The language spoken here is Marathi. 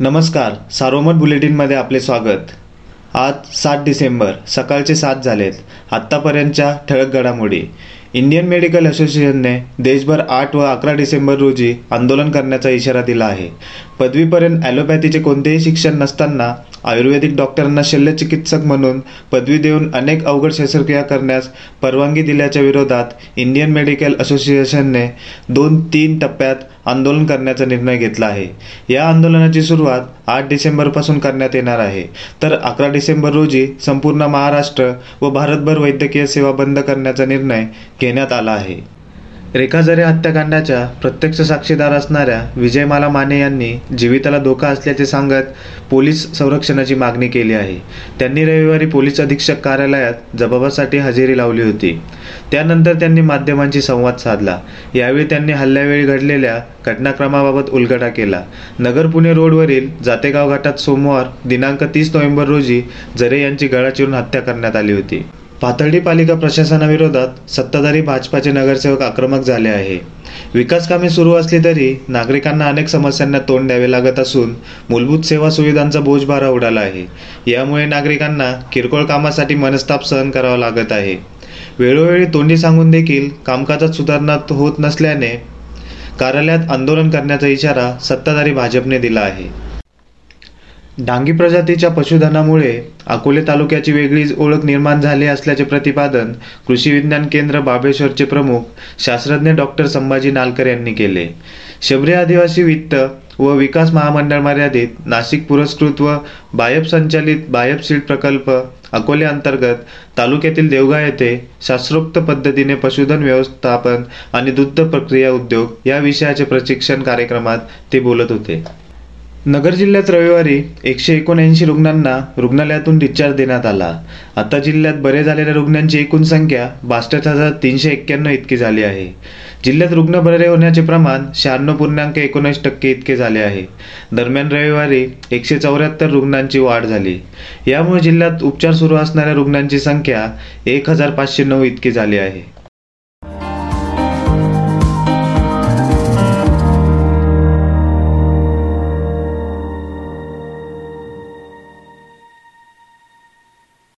नमस्कार सार्वमत बुलेटिनमध्ये आपले स्वागत. आज सात डिसेंबर सकाळचे सात झालेत. आत्तापर्यंतच्या ठळक घडामोडी. इंडियन मेडिकल असोसिएशनने देशभर आठ व अकरा डिसेंबर रोजी आंदोलन करण्याचा इशारा दिला आहे. पदवीपर्यंत ॲलोपॅथीचे कोणतेही शिक्षण नसताना आयुर्वेदिक डॉक्टरांना शल्यचिकित्सक म्हणून पदवी देऊन अनेक अवघड शस्त्रक्रिया करण्यास परवानगी दिल्याच्या विरोधात इंडियन मेडिकल असोसिएशनने दोन तीन टप्प्यात आंदोलन करण्याचा निर्णय घेतला आहे. या आंदोलनाची सुरुवात आठ डिसेंबरपासून करण्यात येणार आहे. तर अकरा डिसेंबर रोजी संपूर्ण महाराष्ट्र व भारतभर वैद्यकीय सेवा बंद करण्याचा निर्णय घेण्यात आला आहे. रेखा जरे हत्याकांडाच्या प्रत्यक्ष साक्षीदार असणाऱ्या विजयमाला माने यांनी जीविताला धोका असल्याचे सांगत पोलीस संरक्षणाची मागणी केली आहे. त्यांनी रविवारी पोलीस अधीक्षक कार्यालयात जबाबासाठी हजेरी लावली होती. त्यानंतर त्यांनी माध्यमांशी संवाद साधला. यावेळी त्यांनी हल्ल्यावेळी घडलेल्या घटनाक्रमाबाबत उलगडा केला. नगर पुणे रोडवरील जातेगाव घाटात सोमवार दिनांक तीस नोव्हेंबर रोजी जरे यांची गळा चिरून हत्या करण्यात आली होती. पाथर्डी पालिका प्रशासनाविरोधात सत्ताधारी भाजपाचे नगरसेवक आक्रमक झाले आहे. विकास कामे सुरू असली तरी नागरिकांना अनेक समस्यांना तोंड द्यावे लागत असून मूलभूत सेवा सुविधांचा बोजभारा उडाला आहे. यामुळे नागरिकांना किरकोळ कामासाठी मनस्ताप सहन करावा लागत आहे. वेळोवेळी तोंडी सांगून देखील कामकाजात सुधारणा होत नसल्याने कार्यालयात आंदोलन करण्याचा इशारा सत्ताधारी भाजपने दिला आहे. डांगी प्रजातीच्या पशुधनामुळे अकोले तालुक्याची वेगळीच ओळख निर्माण झाली असल्याचे प्रतिपादन कृषी विज्ञान केंद्र बाबेश्वरचे प्रमुख शास्त्रज्ञ डॉक्टर संभाजी नालकर यांनी केले. शबरी आदिवासी वित्त व विकास महामंडळ मर्यादित नाशिक पुरस्कृत व बायप संचालित बायप सीड प्रकल्प अकोले अंतर्गत तालुक्यातील देवगा येथे शास्त्रोक्त पद्धतीने पशुधन व्यवस्थापन आणि दुग्ध प्रक्रिया उद्योग या विषयाचे प्रशिक्षण कार्यक्रमात ते बोलत होते. नगर जिल्ह्यात रविवारी एकशे एकोणऐंशी रुग्णांना रुग्णालयातून डिस्चार्ज देण्यात आला. आता जिल्ह्यात बरे झालेल्या रुग्णांची एकूण संख्या बासष्ट हजार तीनशे एक्क्याण्णव इतकी झाली आहे. जिल्ह्यात रुग्ण बरे होण्याचे प्रमाण शहाण्णव पूर्णांक एकोणीस टक्के इतके झाले आहे. दरम्यान रविवारी एकशे चौऱ्याहत्तर रुग्णांची वाढ झाली. यामुळे जिल्ह्यात उपचार सुरू असणाऱ्या रुग्णांची संख्या एक हजार पाचशे नऊ इतकी झाली आहे.